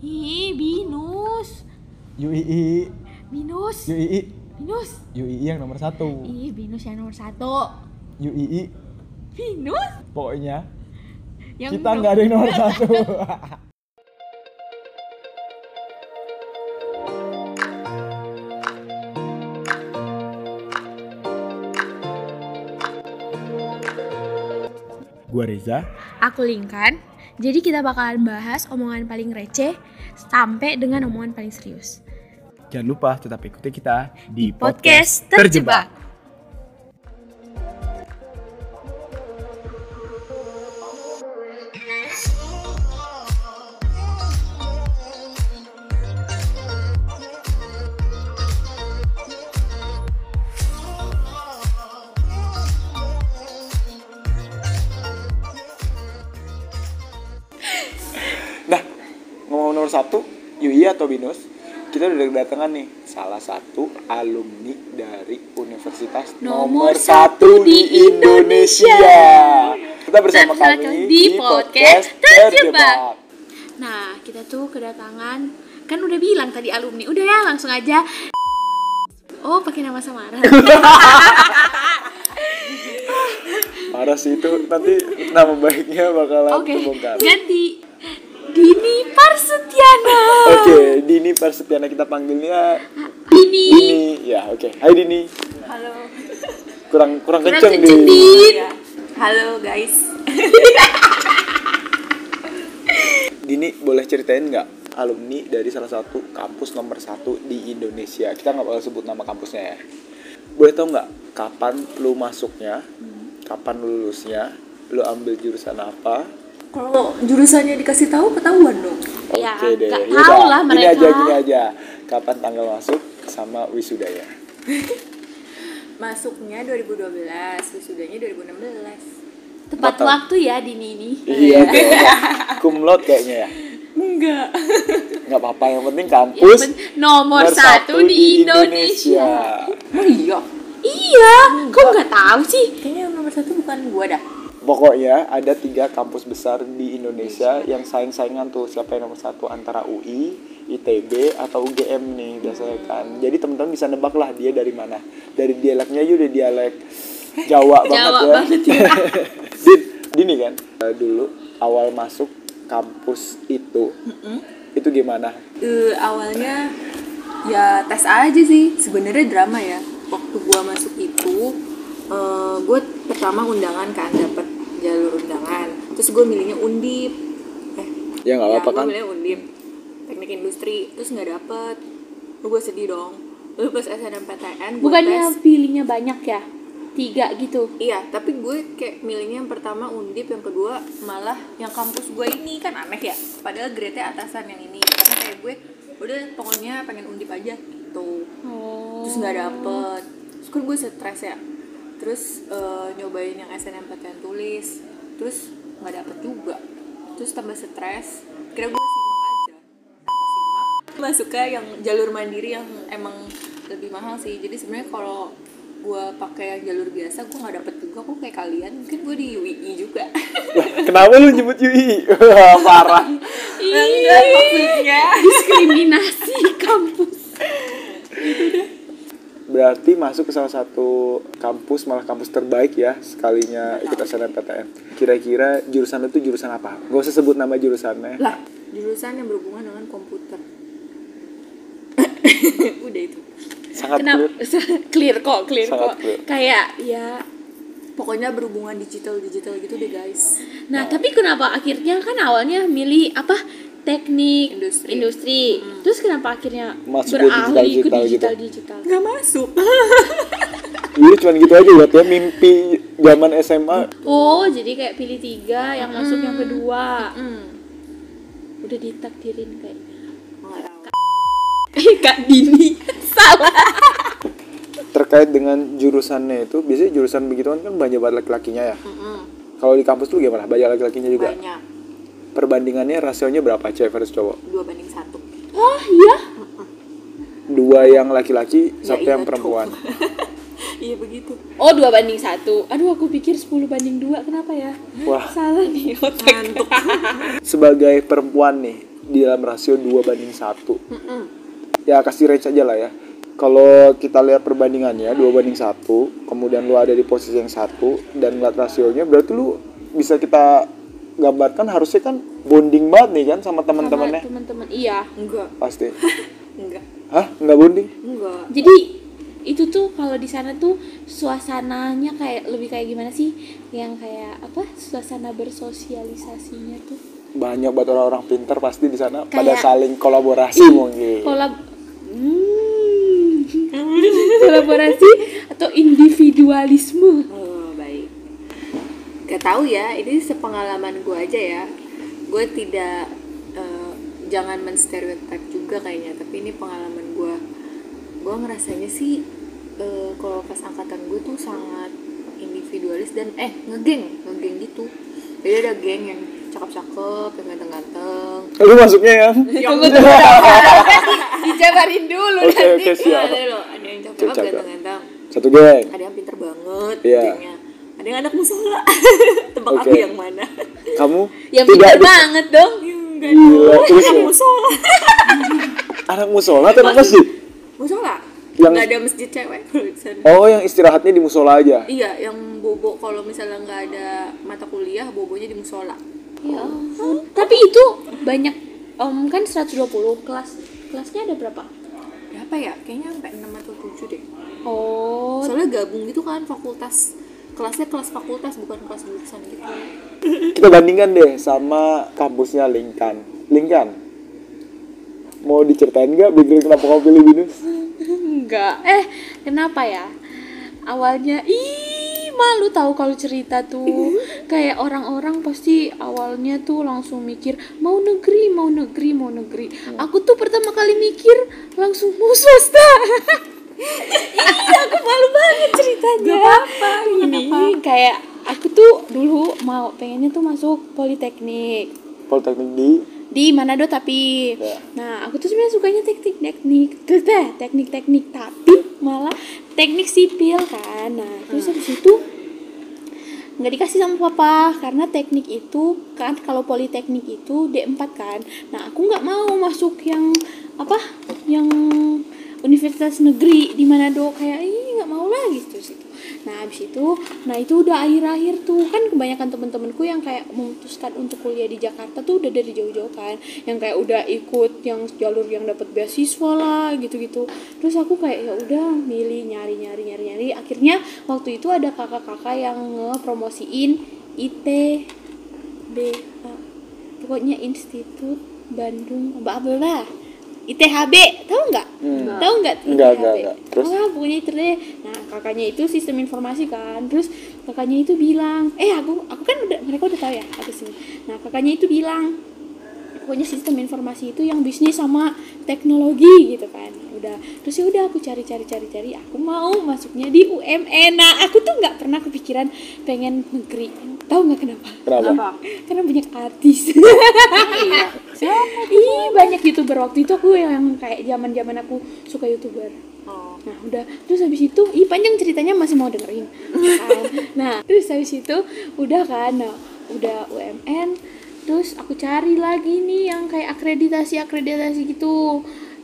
Ih, binus. UII Binus. UII Binus. UII yang nomor satu Ih, binus yang nomor satu. UII Binus. pokoknya Yang kita nggak ada yang nomor satu Gua Reza Aku Lingkan. Jadi kita bakalan bahas omongan paling receh sampai dengan omongan paling serius. Jangan lupa tetap ikuti kita di Podcast terjebak. Nah, UI atau Binus, kita udah kedatangan nih salah satu alumni dari Universitas Nomor nomor, satu di di Indonesia. Kita bersama Dan kami di podcast Terjebak. Nah, kita tuh kedatangan kan udah bilang tadi alumni. Udah ya, langsung aja. Oh, pakai nama samaran. Parah sih itu nanti nama baiknya bakalan Oke, terbongkar. ganti. Dini Parsutyana. Dini Persepiana kita panggilnya Dini. Dini. Ya, oke. Hai Dini. Halo. Kurang kurang, Kurang kenceng, kenceng. Ya. Halo guys. Dini boleh ceritain nggak alumni dari salah satu kampus nomor satu di Indonesia? Kita nggak bakal sebut nama kampusnya ya. Boleh tau nggak kapan lu masuknya, kapan lu lulusnya, lu ambil jurusan apa? Kalau jurusannya dikasih tahu ketahuan dong. Ya, Oke deh. nggak Yaudah, tahu lah Gini mereka. aja, gini aja. Kapan tanggal masuk sama wisudanya? Masuknya 2012, wisudanya 2016. Tepat Batal. waktu ya Dini ini. Iya. Kumlot kayaknya ya. Enggak. Nggak apa-apa, yang penting Ya, kampus ben- nomor satu di Indonesia. Oh iya. Iya, kok nggak tahu sih? Kayaknya nomor satu bukan gua dah. Pokoknya ada tiga kampus besar di Indonesia yang saing-saingan tuh siapa yang nomor satu antara UI, ITB atau UGM nih biasanya kan. Jadi teman-teman bisa nebak lah dia dari mana. Dari dialeknya aja udah dialek Jawa banget Jawa ya. banget ya. Din, Dini kan eh, dulu awal masuk kampus itu itu gimana? Eh, awalnya ya tes aja sih. Sebenarnya drama ya. Waktu gua masuk itu eh gue pertama undangan kan dapat jalur undangan. Terus gue milihnya undip. Eh, Ya nggak apa-apa gua kan? milihnya undip. Teknik industri. Terus nggak dapet. Gue sedih dong. Lalu pas SNMPTN Bukannya tes. pilihnya banyak ya? Tiga gitu. Iya, tapi gue kayak milihnya yang pertama undip, yang kedua malah yang kampus gue ini kan aneh ya. Padahal grade-nya atasan yang ini. Karena kayak gue udah pokoknya pengen undip aja gitu. Oh. Terus nggak dapet. Terus kan gue stres ya. Terus eh, nyobain yang SNMPTN tulis. Terus nggak dapet juga. Terus tambah stres. Kira gue simak aja. Simak. Masuk ke yang jalur mandiri yang emang lebih mahal sih. Jadi sebenarnya kalau gue pakai yang jalur biasa gue nggak dapet juga kok kayak kalian mungkin gue di UII juga Kenapa lu nyebut UI? Wah, Parah. Enggak, maksudnya diskriminasi kampus. Berarti masuk ke salah satu kampus malah kampus terbaik ya sekalinya ikut SNMPTN. Kira-kira jurusan itu jurusan apa? Gak usah sebut nama jurusannya. lah jurusan yang berhubungan dengan komputer udah itu Sangat Kenapa? clear. clear kok, clear Sangat kok. clear. Kayak ya. pokoknya berhubungan digital digital gitu deh guys Nah, tapi kenapa akhirnya kan awalnya milih apa? Teknik Industri. industri. Terus kenapa akhirnya Masuk ke beralih ke digital-digital gitu. digital digital? nggak masuk Iya cuma gitu aja buat ya mimpi zaman SMA. Oh, jadi kayak pilih tiga, yang masuk yang kedua. hmm. Udah ditakdirin kayaknya. Eh, Kak Dini. Salah. Terkait dengan jurusannya itu, biasanya jurusan begituan kan banyak banget laki-lakinya ya. Mm-mm. Kalau di kampus tuh gimana? Banyak laki-lakinya juga. banyak Perbandingannya rasionya berapa cewek versus cowok? dua banding satu Oh, iya. Dua yang laki-laki, Ya, satu iya, yang perempuan. iya begitu Oh, dua banding satu. Aduh, aku pikir 10 banding dua. Kenapa ya? Wah, Salah nih otak. ngantuk sebagai perempuan nih, di dalam rasio 2 banding 1 ya kasih range aja lah ya kalau kita lihat perbandingannya 2 banding 1 kemudian lu ada di posisi yang satu dan ngeliat rasionya berarti lu bisa kita gambarkan harusnya kan bonding banget nih kan sama Sama teman-temannya. teman-teman. Iya enggak. Pasti. Enggak. Hah? Nggak bonding? Enggak. Jadi itu tuh kalau di sana tuh suasananya kayak lebih kayak gimana sih? Yang kayak apa? Suasana bersosialisasinya tuh. Banyak banget orang-orang pinter pasti di sana pada Kayak- saling kolaborasi mungkin. kolab Hmm. kolaborasi atau individualisme. Oh tahu ya ini sepengalaman gue aja ya. Gue tidak eh, jangan menstereotip juga kayaknya tapi ini pengalaman gue gue ngerasanya sih eh, kalau pas angkatan gue tuh sangat individualis dan eh ngegeng ngegeng gitu. Jadi ada geng yang cakep-cakep yang ganteng-ganteng. Lu masuknya yang tunggu tunggu dijabarin dulu Oke, nanti. siap. ada loh ada yang cakep Cakep. ganteng-ganteng. Satu geng. Ada yang pinter banget Iya. gengnya ada yang anak musola tebak Oke. aku yang mana? Kamu yang tidak pintar banget dong. Enggak Gila, terus ya? musola. Anak musola atau anak masjid? Musola? Yang- nggak ada masjid cewek oh yang istirahatnya di musola aja? Iya yang bobo kalau misalnya nggak ada mata kuliah bobonya di musola. Ya ampun. tapi itu banyak em, kan 120 kelas. Kelasnya ada berapa? Berapa ya? Kayaknya sampai 6 atau 7 deh. Oh. Soalnya gabung gitu kan fakultas kelasnya kelas fakultas bukan kelas jurusan gitu. Kita bandingkan deh sama kampusnya Linkan Linkan mau diceritain nggak Bigil kenapa kamu pilih binus enggak. Eh kenapa ya? Awalnya ih malu tahu kalau cerita tuh. Kayak orang-orang pasti awalnya tuh langsung mikir mau negeri mau negeri mau negeri. Aku tuh pertama kali mikir langsung mau swasta iya aku malu banget ceritanya. Apa-apa, ini kayak aku tuh dulu mau pengennya tuh masuk politeknik. Politeknik di? Di Manado tapi Ya. nah aku tuh sebenarnya sukanya teknik teknik terus deh teknik teknik tapi malah teknik sipil kan. Nah terus habis itu nggak dikasih sama papa karena teknik itu kan kalau politeknik itu D4 kan. Nah aku nggak mau masuk yang apa yang universitas negeri di Manado kayak ih nggak mau lagi. Terus itu. Nah habis itu nah itu udah akhir-akhir tuh. Kan kebanyakan temen-temenku yang kayak memutuskan untuk kuliah di Jakarta tuh udah dari jauh-jauh kan. Yang kayak udah ikut yang jalur yang dapat beasiswa lah gitu-gitu. Terus aku kayak ya udah milih nyari-nyari nyari-nyari akhirnya waktu itu ada kakak-kakak yang ngepromosiin ITB eh, pokoknya Institut Bandung apa lah. ITHB tahu nggak Hmm. tahu nggak Enggak, enggak, enggak. Terus? Oh, pokoknya itu deh nah kakaknya itu sistem informasi kan terus kakaknya itu bilang eh aku aku kan udah mereka udah tahu ya aku sini nah kakaknya itu bilang pokoknya sistem informasi itu yang bisnis sama teknologi gitu kan udah. Terus ya udah aku cari cari cari cari. Aku mau masuknya di UMN nah aku tuh nggak pernah kepikiran pengen negeri. Tahu nggak kenapa? Kenapa? Karena banyak artis. Iya. Ih, banyak youtuber. Waktu itu aku yang kayak zaman zaman aku suka youtuber. Oh. Nah udah. Terus habis itu, ih panjang ceritanya masih mau dengerin. Kan? Nah terus habis itu udah kan, nah udah UMN, terus aku cari lagi nih yang kayak akreditasi akreditasi gitu.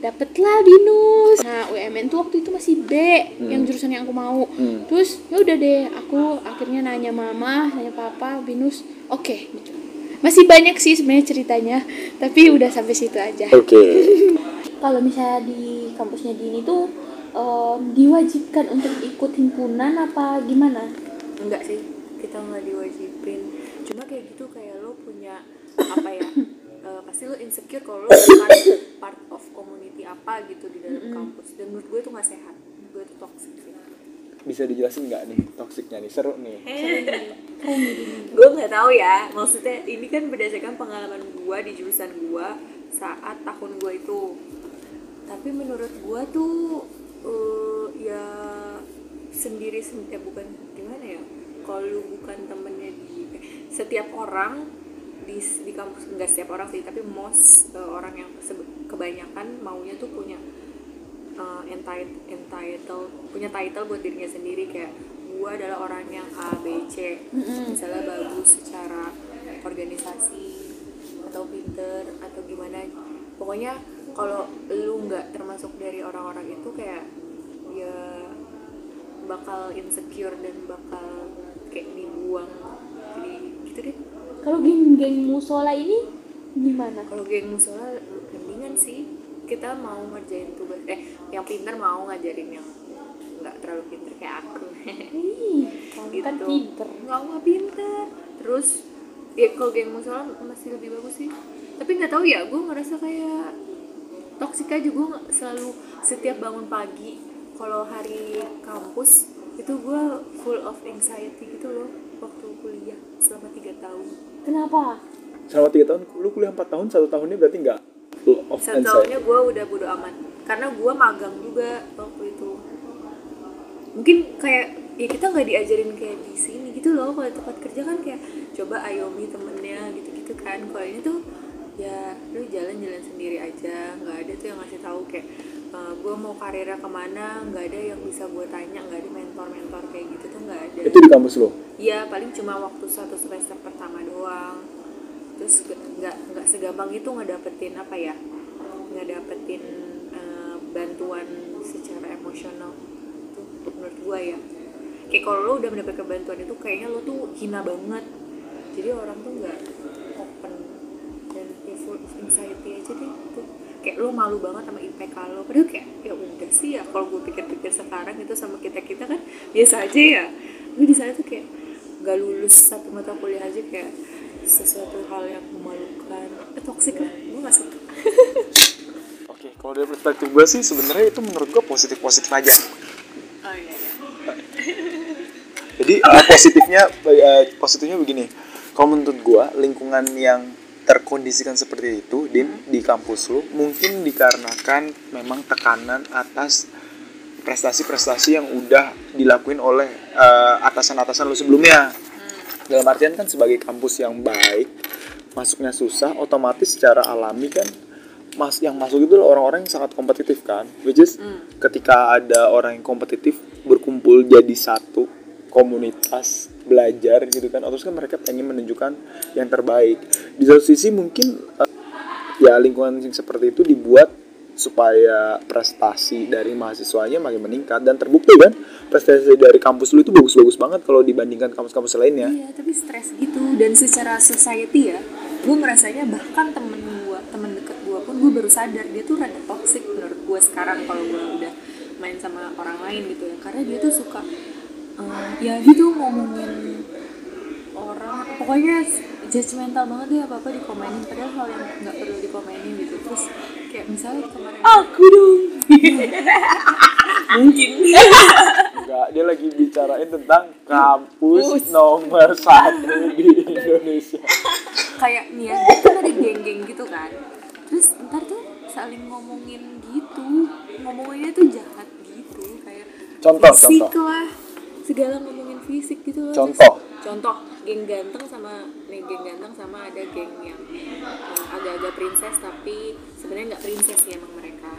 Dapatlah binus. Nah UMN tuh waktu itu masih B, yang jurusan yang aku mau. Hmm. Terus ya udah deh, aku akhirnya nanya mama, nanya papa, binus, oke gitu. Masih banyak sih sebenarnya ceritanya, tapi udah sampai situ aja oke kalau misalnya di kampusnya Dini tuh em, diwajibkan untuk ikut himpunan apa gimana? enggak sih kita nggak diwajibin cuma kayak gitu kayak lo punya apa ya eh, pasti lo insecure kalau lo bukan part community apa gitu di dalam kampus. Dan menurut gue itu nggak sehat. Menurut gue itu toxic sih. Bisa dijelasin nggak nih toksiknya nih? Seru nih. Gue nggak tahu ya. Maksudnya ini kan berdasarkan pengalaman gue di jurusan gue saat tahun gue itu. Tapi menurut gue tuh eh, ya sendiri sendiri eh, bukan gimana ya? Kalau lu bukan temennya di eh, setiap orang di di kampus enggak setiap orang sih tapi most eh, orang yang kebanyakan maunya tuh punya uh, entitled, entitled punya title buat dirinya sendiri kayak gue adalah orang yang A B C. Misalnya bagus secara organisasi atau pinter atau gimana. Pokoknya kalau lu nggak termasuk dari orang-orang itu kayak ya bakal insecure dan bakal kayak dibuang kalau geng-geng musola ini gimana? Kalau geng musola mendingan sih kita mau ngerjain tugas. Eh yang pintar mau ngajarin yang nggak terlalu pintar kayak aku. Ih, kamu kan Gitu. pinter nggak nggak pintar. Terus ya kalau geng musola masih lebih bagus sih. Tapi nggak tahu ya gue ngerasa kayak toksik aja. Gue selalu setiap bangun pagi kalau hari kampus itu gue full of anxiety gitu loh waktu kuliah selama tiga tahun. Kenapa? Selama tiga tahun? Lu kuliah empat tahun satu tahunnya berarti nggak full of satu anxiety? tahunnya gue udah bodo amat. Karena gue magang juga waktu itu. Mungkin kayak ya kita nggak diajarin kayak di sini gitu loh kalau tempat kerja kan kayak coba ayomi temennya gitu-gitu kan. Kalau ini tuh ya lu jalan-jalan sendiri aja nggak ada tuh yang ngasih tahu kayak gue mau karirnya ke mana nggak ada yang bisa gue tanya nggak ada mentor-mentor kayak gitu tuh nggak ada. Itu di kampus lo? Iya paling cuma waktu satu semester pertama doang. Terus nggak nggak segampang itu ngedapetin apa ya? Ngedapetin eh, bantuan secara emosional itu menurut gua ya. Kayak kalau lo udah mendapatkan bantuan itu kayaknya lo tuh hina banget. Jadi orang tuh nggak open dan ya full of anxiety aja deh itu kayak lo malu banget sama IPK lo padahal kayak ya udah sih ya kalau gue pikir-pikir sekarang itu sama kita kita kan biasa aja ya gue di sana tuh kayak nggak lulus satu mata kuliah aja kayak sesuatu hal yang memalukan eh, toxic lah gue nggak suka oke kalau dari perspektif gue sih sebenarnya itu menurut gue positif positif aja oh iya, iya. Jadi uh, positifnya uh, positifnya begini. Kalau menurut gua lingkungan yang terkondisikan seperti itu di di kampus lu mungkin dikarenakan memang tekanan atas prestasi-prestasi yang udah dilakuin oleh uh, atasan-atasan lu sebelumnya. Dalam artian kan sebagai kampus yang baik, masuknya susah, otomatis secara alami kan mas yang masuk itu orang-orang yang sangat kompetitif kan. Which is ketika ada orang yang kompetitif berkumpul jadi satu komunitas belajar gitu kan, otomatis kan mereka pengen menunjukkan yang terbaik. Di satu sisi mungkin eh, ya lingkungan yang seperti itu dibuat supaya prestasi dari mahasiswanya makin meningkat dan terbukti kan prestasi dari kampus lu itu bagus-bagus banget kalau dibandingkan kampus-kampus lainnya. iya tapi stres gitu dan secara society ya gue ngerasanya bahkan temen gue temen deket gue pun gue baru sadar dia tuh rada toxic menurut gue sekarang kalau gue udah main sama orang lain gitu ya karena dia tuh suka eh, ya gitu ngomongin orang. Pokoknya judgmental banget deh apa apa dikomenin. Padahal hal yang nggak perlu dikomenin gitu. Terus kayak misalnya kemarin aku dong. Mungkin. Enggak, dia lagi bicarain tentang kampus nomor satu di Indonesia. kayak nih ya kan ada geng-geng gitu kan. Terus ntar tuh saling ngomongin gitu. Ngomonginnya tuh jahat gitu kayak Contoh, fisik contoh. lah segala ngomongin fisik gitu loh Contoh. Terus- contoh geng ganteng sama nih geng ganteng sama ada geng yang agak-agak princess tapi sebenarnya nggak princess sih emang mereka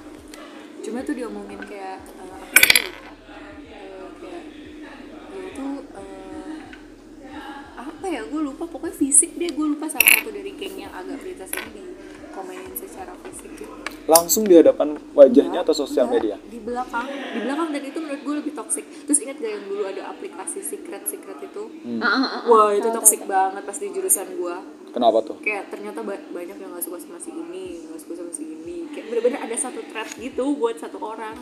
cuma tuh diomongin kayak eh, apa Eh, kayak dia itu eh, apa ya gue lupa pokoknya fisik deh gue lupa salah satu dari geng yang agak princess ini dikomenin secara fisik gitu Langsung di hadapan wajahnya Enggak, atau sosial enggak. media? di belakang. Di belakang dan itu menurut gue lebih toxic. Terus ingat gak yang dulu ada aplikasi secret secret itu? Hmm. wah itu toxic banget pas di jurusan gue Kenapa tuh? kayak ternyata ba- banyak yang gak suka sama si ini gak suka sama si ini. Kayak bener-bener ada satu thread gitu buat satu orang.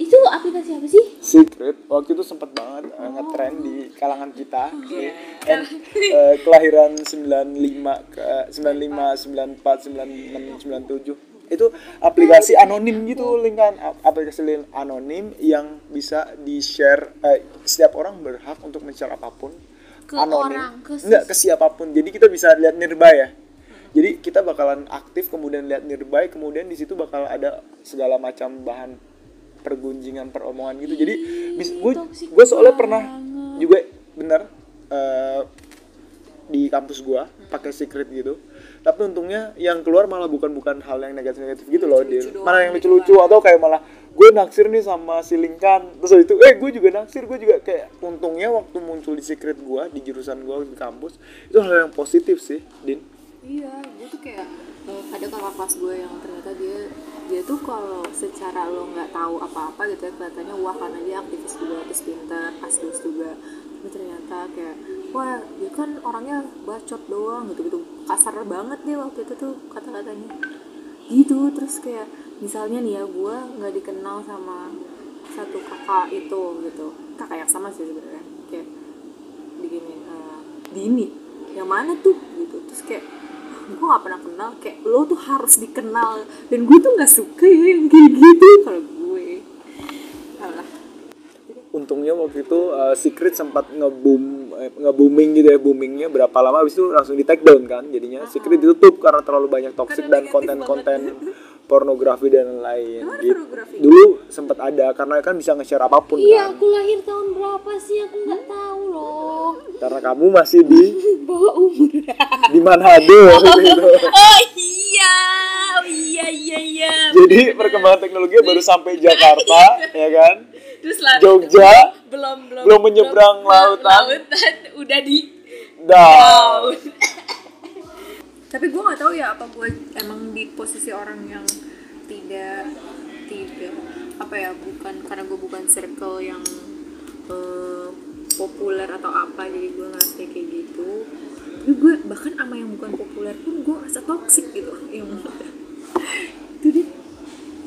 Itu aplikasi apa sih? Secret. Waktu itu sempat banget uh, ngetrend di kalangan kita. Iya. And, uh, kelahiran 95 ke 95 94 96 97 itu aplikasi anonim gitu lingkan ap- aplikasi lin- anonim yang bisa di share eh, setiap orang berhak untuk men-share apa pun. Ke orang, ke enggak ke siapa pun. Jadi kita bisa lihat nearby ya. Jadi kita bakalan aktif kemudian lihat nearby kemudian di situ bakal ada segala macam bahan pergunjingan peromongan gitu. Jadi gue gue soalnya pernah juga bener eh, di kampus gua pakai secret gitu tapi untungnya yang keluar malah bukan bukan hal yang negatif negatif gitu loh dia mana yang gitu lucu-lucu atau kayak malah gue naksir nih sama si Lingkan. Terus itu eh gue juga naksir gue juga kayak untungnya waktu muncul di secret gua di jurusan gua di kampus itu hal yang positif sih din. Iya gue tuh kayak eh, ada kakak kelas gue yang ternyata dia dia tuh kalau secara lo nggak tahu apa-apa gitu ya kelihatannya wah karena dia aktivis juga terus pintar asdos juga. Tapi ternyata kayak wah dia kan orangnya bacot doang gitu gitu. Kasar banget dia waktu itu tuh kata-katanya. Gitu terus kayak misalnya nih ya gue nggak dikenal sama satu kakak itu gitu. Kakak yang sama sih sebenarnya. Kayak begini eh, Dini. Yang mana tuh? Gitu. Terus kayak gue gak pernah kenal. Kayak lo tuh harus dikenal. Dan gue tuh nggak suka ya yang kayak gitu kalau gue. Alah. Untungnya waktu itu uh, Secret sempat ngeboom eh, ngebooming gitu ya boomingnya berapa lama habis itu langsung di take down kan jadinya Secret ditutup karena terlalu banyak toxic Karena dan konten-konten pornografi dan lain gitu. dulu sempat ada karena kan bisa nge-share apa pun Iya, kan aku lahir tahun berapa sih? Aku nggak tahu loh. karena kamu masih di Bawa umur. di Manado waktu itu. Oh iya, oh iya iya iya. jadi perkembangan teknologi baru sampai Jakarta ya kan Terus lah Jogja belum belum. Belum menyeberang lautan. lautan. Udah di down tapi gue nggak tahu ya apa gue emang di posisi orang yang tidak tidak apa ya bukan karena gue bukan circle yang eh, populer atau apa jadi gue ngerasa kayak gitu. Tapi gue bahkan sama yang bukan populer pun gue rasa toxic gitu. Yang itu deh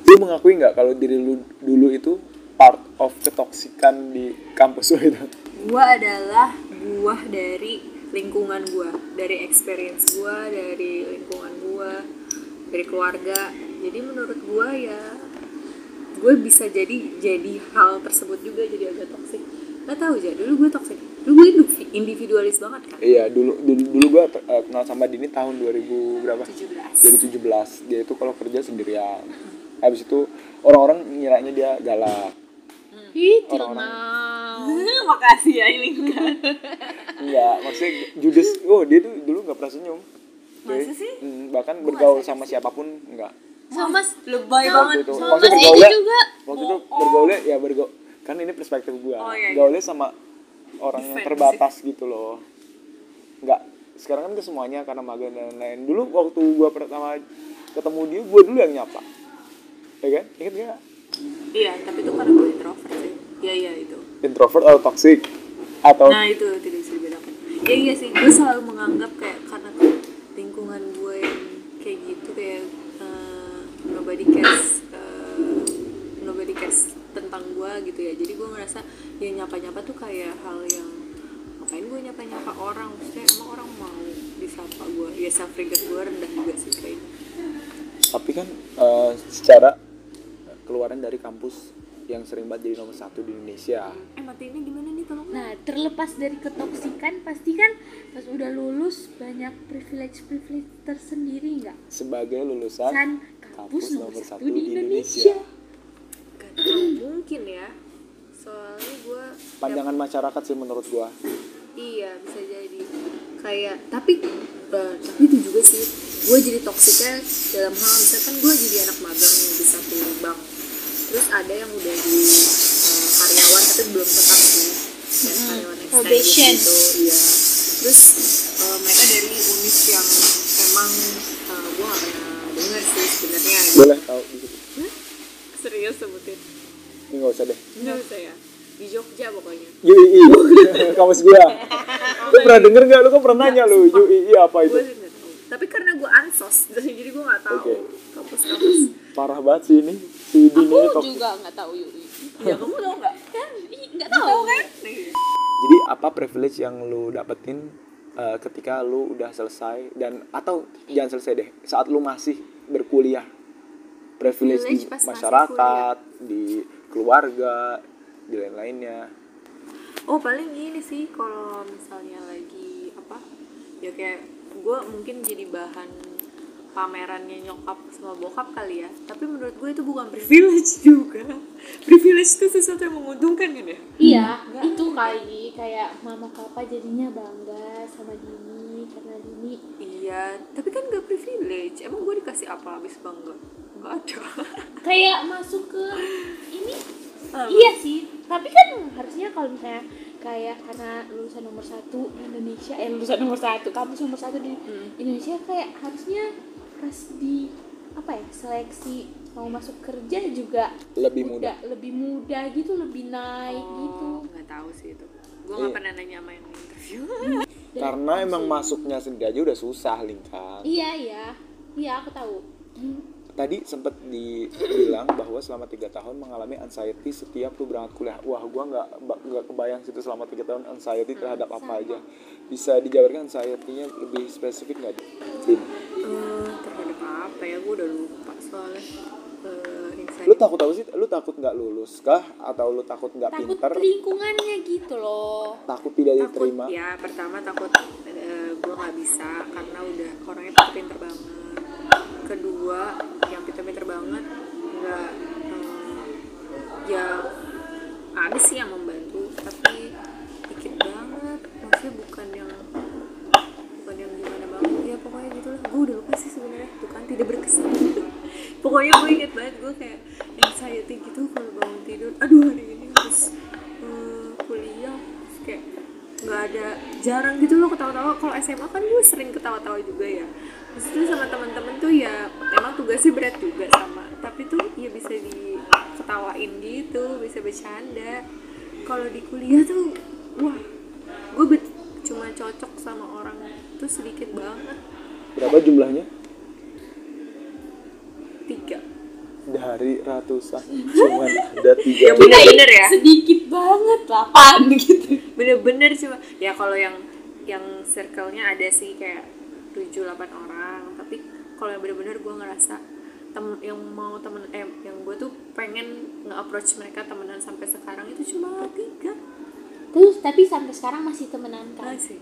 lu mengakui nggak kalau diri lu dulu itu part of ketoksikan di kampus lu itu? Gue adalah buah dari lingkungan gue dari experience gue dari lingkungan gue dari keluarga. Jadi menurut gue ya gue bisa jadi jadi hal tersebut juga jadi agak toxic nggak tahu aja dulu gue toxic dulu gue indiv- individualis banget kan? Iya dulu dulu dulu gua uh, kenal sama Dini tahun 2000 berapa? 17 2017 dia itu kalau kerja sendirian. Habis itu orang-orang ngiranya dia galak Ih, Orang-orang. makasih ya ini kan enggak maksudnya judes oh dia tuh dulu nggak pernah senyum. Masa sih? Hmm, bahkan bergaul sama siapa pun enggak sama lebay sama- banget. itu sama maksudnya Mas Edi juga. waktu itu bergaulnya ya bergaul kan ini perspektif gua. Oh, iya, iya. gaulnya sama orang yang terbatas gitu loh. Nggak sekarang kan ke semuanya karena magang dan lain-lain. Dulu waktu gua pertama ketemu dia gua dulu yang nyapa. Ya kan? Inget gak iya tapi itu karena gue introvert iya iya itu introvert atau toxic atau Nah itu tidak bisa dibedakan. Ya iya sih, gue selalu menganggap kayak karena lingkungan gue yang kayak gitu kayak eh, nobody cares, eh, nobody cares tentang gue gitu ya. Jadi gue ngerasa ya nyapa-nyapa tuh kayak hal yang ngapain gue nyapa-nyapa orang, maksudnya emang orang mau disapa gue. Ya self regard gue rendah juga sih kayaknya. tapi kan eh, secara keluaran dari kampus yang sering banget jadi nomor satu di Indonesia Eh matiinnya gimana nih tolong? Nah, terlepas dari ketoksikan, pasti kan pas udah lulus banyak privilege-privilege tersendiri nggak? sebagai lulusan Kan kampus kampus nomor satu di di Indonesia. Indonesia. Gak mungkin ya. Soalnya gue pandangan masyarakat sih menurut gua Iya bisa jadi kayak tapi eh, tapi itu juga sih gue jadi toksiknya dalam hal misalkan gue jadi anak magang di satu bank terus ada yang udah di eh, karyawan tapi belum tetap sih. Kayak karyawan extended Probation. gitu iya. Terus eh, mereka dari univ yang emang eh, gue gak pernah dengar sih sebenarnya. Gitu. boleh tahu situ serius sebutin? Ini nggak usah deh. Nggak usah ya? Di Jogja pokoknya. UII kampus gua. Lu pernah denger nggak? Lu kan pernah nanya lu UII apa itu? gue sih tapi karena gue ansos jadi gue nggak tahu Oke. kampus-kampus. Parah banget sih ini si Dini ini Aku juga nggak tahu Yui. ya kamu tahu nggak? Kan, ih, nggak tahu. kan? jadi apa privilege yang lu dapetin uh, ketika lu udah selesai? Dan atau jangan selesai deh saat lu masih berkuliah. Privilege, Privilege di masyarakat di keluarga di lain-lainnya. Oh paling gini sih kalau misalnya lagi apa ya kayak gue mungkin jadi bahan pamerannya nyokap sama bokap kali ya. Tapi menurut gue itu bukan privilege juga. Privilege itu sesuatu yang menguntungkan kan ya? Iya, itu kali kayak mama papa jadinya bangga sama Dini karena Dini iya tapi kan gak privilege. Emang gue dikasih apa habis bangga? Nggak ada. Kayak masuk ke ini. Apa? iya sih tapi kan harusnya kalau misalnya kayak karena lulusan nomor satu di Indonesia eh lulusan nomor satu kampus nomor satu di Hmm. Indonesia kayak harusnya pas di apa ya seleksi mau masuk kerja juga Lebih mudah. lebih mudah gitu lebih naik gitu Oh, nggak tahu sih itu gue Iya. nggak pernah nanya sama yang interview Karena emang masuknya sendiri aja udah susah, Lingkang. iya iya iya aku tahu Hmm. Tadi sempat dibilang bahwa selama tiga tahun mengalami anxiety setiap lu berangkat kuliah. Wah, gua nggak nggak kebayang situ selama tiga tahun anxiety terhadap apa aja. Bisa dijabarkan anxiety-nya lebih spesifik nggak? Din? Eh, terhadap apa ya gue udah lupa soalnya Eh, anxiety. Lu takut apa sih? Lu takut nggak lulus kah? Atau lu takut nggak takut pinter? lingkungannya gitu loh Takut tidak takut diterima? ya pertama takut gue nggak bisa karena udah orangnya pinter banget kedua pinter-pinter banget. Nggak eh, ya ada sih yang membantu tapi dikit banget. Maksudnya bukan yang bukan yang gimana banget. Ya pokoknya gitu lah gue udah lupa sih sebenarnya. Tuh kan tidak berkesan. Pokoknya gue inget banget gue kayak anxiety gitu kalau bangun tidur. Aduh hari ini harus eh, kuliah. Kayak nggak ada jarang gitu loh ketawa-tawa. Kalau SMA kan gue sering ketawa-tawa juga ya. Tuh sama teman-teman tuh ya emang tugasnya berat juga sama. Tapi tuh ya bisa diketawain gitu bisa bercanda. Kalau di kuliah tuh wah gue cuma cocok sama orang tuh sedikit banget. Berapa jumlahnya? Dari ratusan. Cuman ada tiga. yang bener-bener ya? Sedikit banget delapan gitu. Bener-bener cuma ya kalau yang yang circle-nya ada sih kayak 7-8 orang. Tapi kalau yang bener-bener gue ngerasa tem yang mau temen eh yang gue tuh pengen nge-approach mereka temenan sampai sekarang itu cuma tiga. Terus tapi sampai sekarang masih temenan kan masih.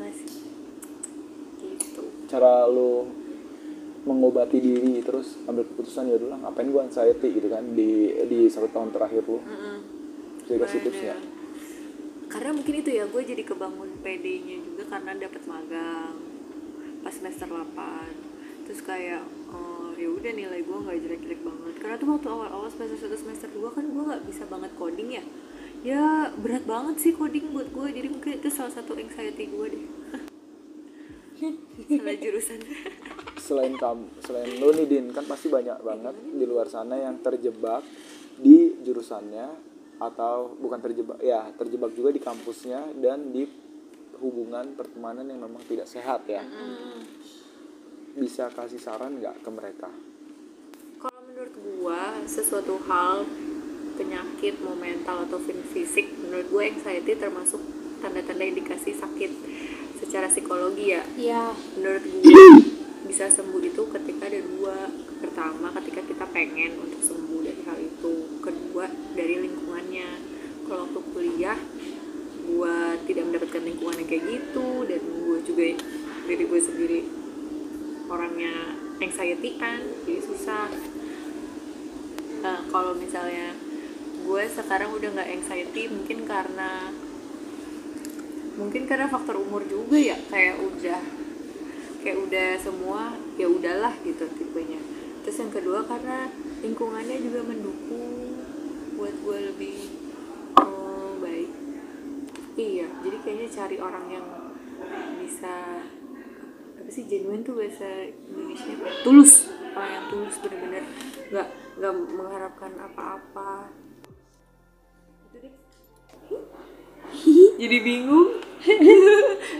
Masih. Gitu. Cara lu mengobati diri terus ambil keputusan ya udah lah, ngapain gua anxiety? Gitu kan di di satu tahun terakhir lu. Mm-mm. Bisa dikasih tipsnya karena mungkin itu ya gue jadi kebangun PD-nya juga karena dapat magang pas semester 8 terus kayak oh, ya udah nilai gue nggak jelek-jelek banget. Karena tuh waktu awal-awal semester 1 semester 2 kan gue nggak bisa banget coding ya. Ya berat banget sih coding buat gue jadi mungkin itu salah satu anxiety gue deh. Salah jurusan selain kamu selain lu nih Din kan pasti banyak banget di luar sana yang terjebak di jurusannya atau bukan terjebak ya terjebak juga di kampusnya dan di hubungan pertemanan yang memang tidak sehat ya. Bisa kasih saran nggak ke mereka? Kalau menurut gua sesuatu hal penyakit mau mental atau fisik menurut gue anxiety termasuk tanda-tanda indikasi sakit secara psikologi ya. Ya menurut gue bisa sembuh itu ketika ada dua. Pertama ketika kita pengen untuk sembuh dari hal itu. Kedua dari lingkungannya. Kalau waktu kuliah gue tidak mendapatkan lingkungan yang kayak gitu dan gue juga diri gue sendiri orangnya anxiety kan jadi susah. Nah, kalau misalnya gue sekarang udah nggak anxiety mungkin karena mungkin karena faktor umur juga ya kayak udah kayak udah semua ya udahlah gitu tipenya. Terus yang kedua karena lingkungannya juga mendukung buat gue lebih eh, baik. Iya jadi kayaknya cari orang yang bisa apa sih genuine tuh bahasa Indonesia? Tulus. Orang yang tulus bener-bener. Nggak nggak mengharapkan apa-apa. Jadi bingung